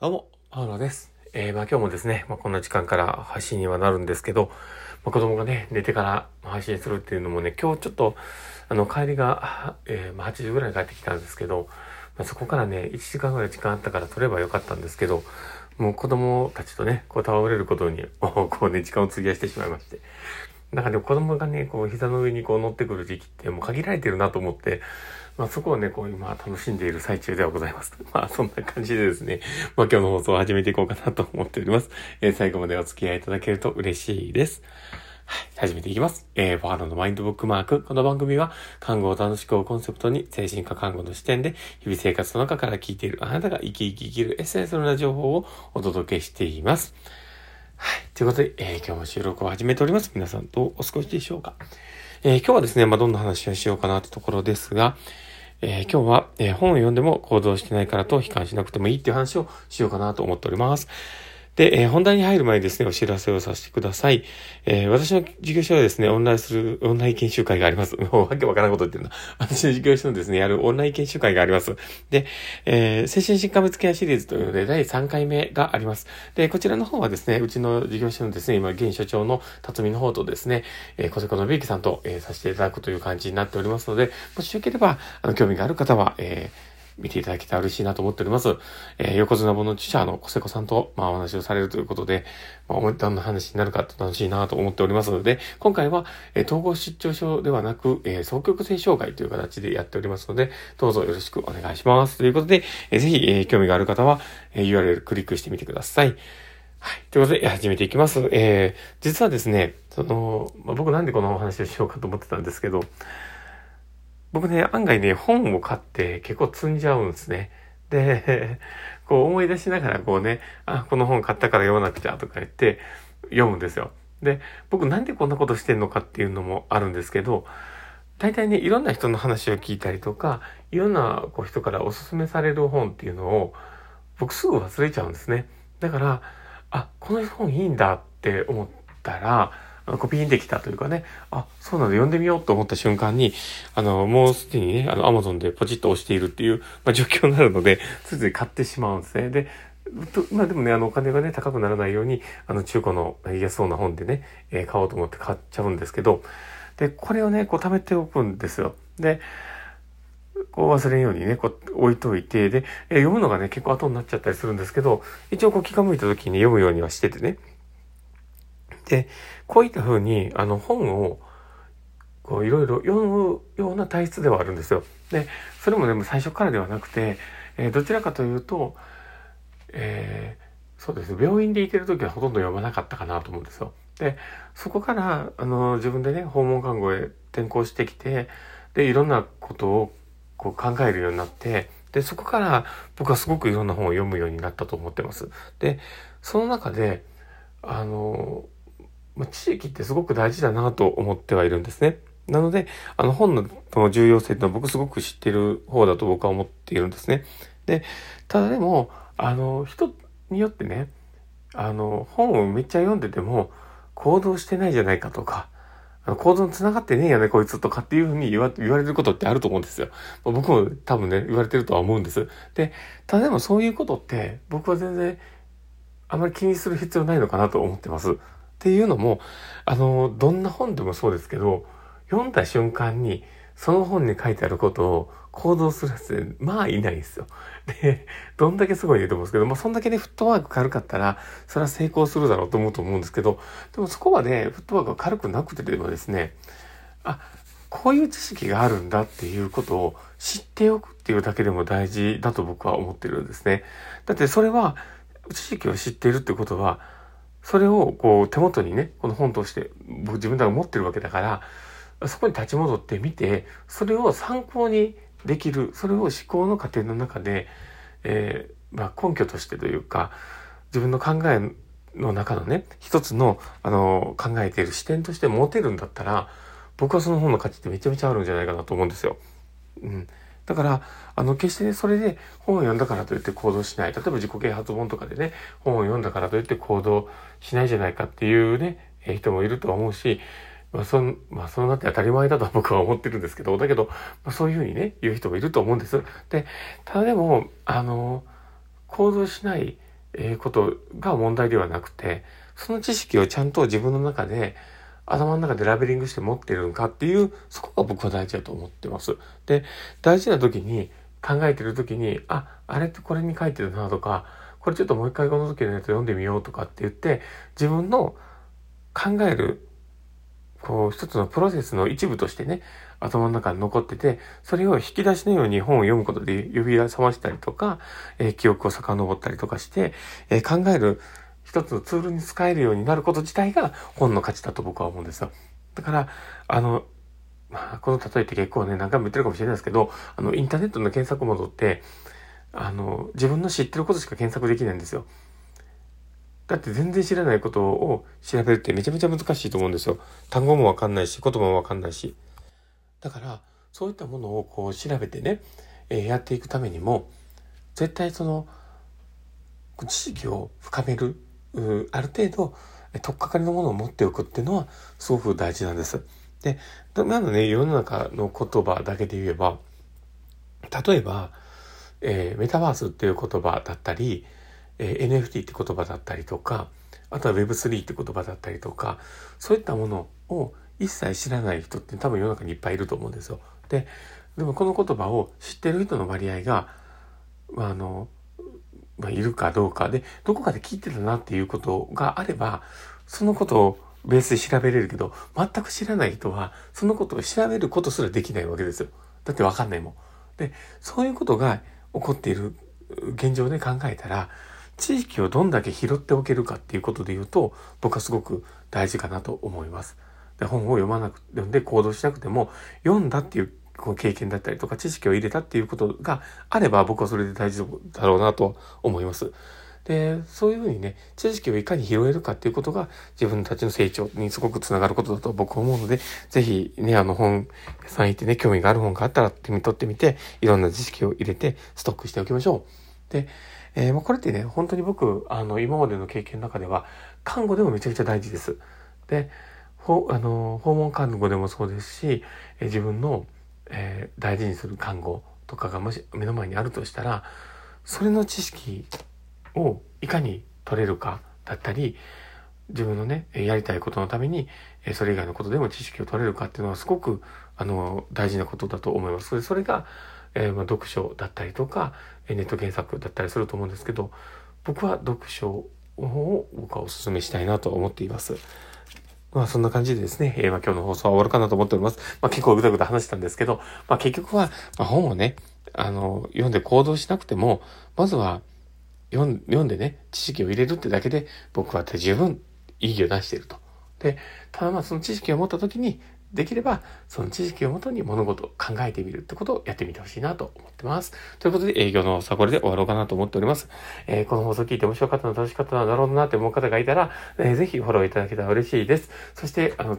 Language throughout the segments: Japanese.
どうも、パウロです。えー、まあ今日もですね、まあこんな時間から配信にはなるんですけど、まあ子供がね、寝てから配信するっていうのもね、今日ちょっと、あの、帰りが、えー、まあ8時ぐらいに帰ってきたんですけど、まあそこからね、1時間ぐらい時間あったから撮ればよかったんですけど、もう子供たちとね、こう倒れることに、こうね、時間を費やしてしまいまして。なんかでも子供がね、こう膝の上にこう乗ってくる時期ってもう限られてるなと思って、まあそこをね、こう今楽しんでいる最中ではございます。まあそんな感じでですね、まあ今日の放送を始めていこうかなと思っております。えー最後までお付き合いいただけると嬉しいです。はい、始めていきます。えー、ファーロのマインドブックマーク。この番組は、看護を楽しくをコンセプトに、精神科看護の視点で、日々生活の中から聞いているあなたが生き生き生きるエッセンスのような情報をお届けしています。はい。ということで、えー今日も収録を始めております。皆さんどうお過ごしでしょうか？えー今日はですね、まあ、どんな話をしようかなってところですが、えー今日は、え本を読んでも行動してないからと悲観しなくてもいいっていう話をしようかなと思っております。で、えー本題に入る前にですね、お知らせをさせてください。えー私の事業所はですね、オンラインする、オンライン研修会があります。もうわけわからんこと言ってるな。私の事業所のですね、やるオンライン研修会があります。で、えー精神疾患別ケアシリーズというので、第3回目があります。で、こちらの方はですね、うちの事業所のですね、今、現所長の辰巳の方とですね、えー、小瀬子のびゆきさんと、えーさせていただくという感じになっておりますので、もしよければ、あの、興味がある方は、えー見ていただけたら嬉しいなと思っております。えー横綱本の著者の小瀬子さんと、まあ、お話をされるということで、まあ、どんな話になるかって楽しいなと思っておりますので、今回は、えー統合失調症ではなく、えー双極性障害という形でやっておりますので、どうぞよろしくお願いします。ということで、えーぜひ、えー興味がある方は、えー URL クリックしてみてください。はい。ということで、始めていきます。えー実はですね、その、まあ、僕なんでこのお話をしようかと思ってたんですけど、僕ね、案外ね、本を買って結構積んじゃうんですね。で、こう思い出しながらこうね、あ、この本買ったから読まなくちゃとか言って読むんですよ。で、僕なんでこんなことしてんのかっていうのもあるんですけど、大体ね、いろんな人の話を聞いたりとか、いろんなこう人からおすすめされる本っていうのを、僕すぐ忘れちゃうんですね。だから、あ、この本いいんだって思ったら、コピーできたというかね、あ、そうなんだ、読んでみようと思った瞬間に、あの、もうすでにね、あの、アマゾンでポチッと押しているっていう、まあ、状況になるので、ついつい買ってしまうんですね。で、まあでもね、あの、お金がね、高くならないように、あの、中古の安そうな本でね、えー買おうと思って買っちゃうんですけど、で、これをね、こう貯めておくんですよ。で、こう忘れんようにね、こう置いといて、で、え読むのがね、結構後になっちゃったりするんですけど、一応こう気が向いた時に読むようにはしててね。で、こういった風に、あの本を、こういろいろ読むような体質ではあるんですよ。で、それもでも最初からではなくて、えーどちらかというと、えーそうですね、病院でいてる時はほとんど読まなかったかなと思うんですよ。で、そこから、あの、自分でね、訪問看護へ転校してきて、で、いろんなことをこう考えるようになって、で、そこから僕はすごくいろんな本を読むようになったと思ってます。で、その中で、あの、まあ、知識ってすごく大事だなと思ってはいるんですね。なので、あの本のの重要性ってのは僕すごく知ってる方だと僕は思っているんですね。で、ただでも、あの、人によってね、あの、本をめっちゃ読んでても行動してないじゃないかとか、あの行動に繋がってねえよね、こいつとかっていうふうに言わ言われることってあると思うんですよ。まあ僕も多分ね、言われてるとは思うんです。で、ただでもそういうことって僕は全然あまり気にする必要ないのかなと思ってます。っていうのも、あの、どんな本でもそうですけど、読んだ瞬間に、その本に書いてあることを行動するやつで、まあいないんですよ。で、どんだけすごいと思うんですけど、まあそんだけね、フットワーク軽かったら、それは成功するだろうと思うと思うんですけど、でもそこまでフットワークが軽くなくてでもですね、あ、こういう知識があるんだっていうことを知っておくっていうだけでも大事だと僕は思ってるんですね。だってそれは、知識を知っているってことは、それをこう手元にね、この本として僕自分では持ってるわけだから、そこに立ち戻ってみて、それを参考にできる、それを思考の過程の中で、えーまあ根拠としてというか、自分の考えの中のね、一つの、あの、考えている視点として持てるんだったら、僕はその本の価値ってめちゃめちゃあるんじゃないかなと思うんですよ。うん。だから、あの、決してね、それで本を読んだからといって行動しない。例えば自己啓発本とかでね、本を読んだからといって行動しないじゃないかっていうね、え人もいると思うし、まあ、そん、まあ、そうなって当たり前だと僕は思ってるんですけど、だけど、まあ、そういうふうにね、言う人もいると思うんです。で、ただでも、あの、行動しない、ことが問題ではなくて、その知識をちゃんと自分の中で、頭の中でラベリングして持ってるのかっていう、そこが僕は大事だと思ってます。で、大事な時に、考えてる時に、あ、あれってこれに書いてるなとか、これちょっともう一回この時のやつ読んでみようとかって言って、自分の考える、こう、一つのプロセスの一部としてね、頭の中に残ってて、それを引き出しのように本を読むことで指輪覚ましたりとか、えー、記憶を遡ったりとかして、えー、考える一つのツールに使えるようになること自体が本の価値だと僕は思うんですよ。だから、あの、まあ、この例えって結構ね、何回も言ってるかもしれないですけど、あの、インターネットの検索モードって、あの、自分の知ってることしか検索できないんですよ。だって全然知らないことを調べるってめちゃめちゃ難しいと思うんですよ。単語もわかんないし、言葉もわかんないし。だから、そういったものをこう調べてね、えー、やっていくためにも、絶対その、知識を深める、うある程度、とっかかりのものを持っておくっていうのは、すごく大事なんです。で、なのね、世の中の言葉だけで言えば、例えば、えー、メタバースっていう言葉だったり、えー、NFT って言葉だったりとか、あとは Web3 って言葉だったりとか、そういったものを一切知らない人って多分世の中にいっぱいいると思うんですよ。で、でもこの言葉を知ってる人の割合が、まあ、あの、まあ、いるかどうかで、どこかで聞いてたなっていうことがあれば、そのことをベースで調べれるけど、全く知らない人は、そのことを調べることすらできないわけですよ。だってわかんないもん。で、そういうことが起こっている現状で考えたら、地域をどんだけ拾っておけるかっていうことで言うと、僕はすごく大事かなと思います。で本を読まなく、読んで行動しなくても、読んだっていうこの経験だったりとか知識を入れたっていうことがあれば僕はそれで大事だろうなと思います。で、そういうふうにね、知識をいかに拾えるかっていうことが自分たちの成長にすごくつながることだと僕は思うので、ぜひね、あの本屋さん行ってね、興味がある本があったら手に取ってみて、いろんな知識を入れてストックしておきましょう。で、えー、まあ、これってね、本当に僕、あの、今までの経験の中では、看護でもめちゃくちゃ大事です。で、ほあの訪問看護でもそうですし、え自分の、えー、大事にする看護とかがもし目の前にあるとしたらそれの知識をいかに取れるかだったり自分のねやりたいことのためにそれ以外のことでも知識を取れるかっていうのはすごくあの大事なことだと思います。それが、えー、まあ、読書だったりとかネット検索だったりすると思うんですけど僕は読書を僕はお勧めしたいなと思っています。まあそんな感じでですね、えー、まあ今日の放送は終わるかなと思っております。まあ結構ぐだぐだ話したんですけど、まあ結局は、まあ、本をね、あの、読んで行動しなくても、まずは読ん読んでね、知識を入れるってだけで僕は十分意義を出していると。で、ただまあその知識を持った時に、できれば、その知識をもとに物事を考えてみるってことをやってみてほしいなと思ってます。ということで、営業の放送はこれで終わろうかなと思っております。えー、この放送聞いて面白かったな楽しかったなだろうなって思う方がいたら、えー、ぜひフォローいただけたら嬉しいです。そして、あの、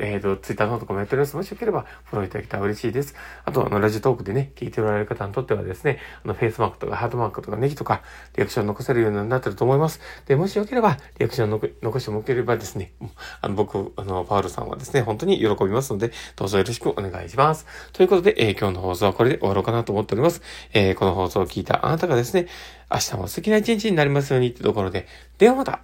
えっ、ー、と、ツイッターノートコメントです。もしよければフォローいただけたら嬉しいです。あと、あの、ラジオトークでね、聞いておられる方にとってはですね、あの、フェイスマークとかハートマークとかネギとか、リアクション残せるようになってると思います。で、もしよければ、リアクションの残してもければですね、あの、僕、あの、パウルさんはですね、本当に喜びますので、どうぞよろしくお願いします。ということで、えー、今日の放送はこれで終わろうかなと思っております。えー、この放送を聞いたあなたがですね、明日も素敵な一日になりますようにってところで、ではまた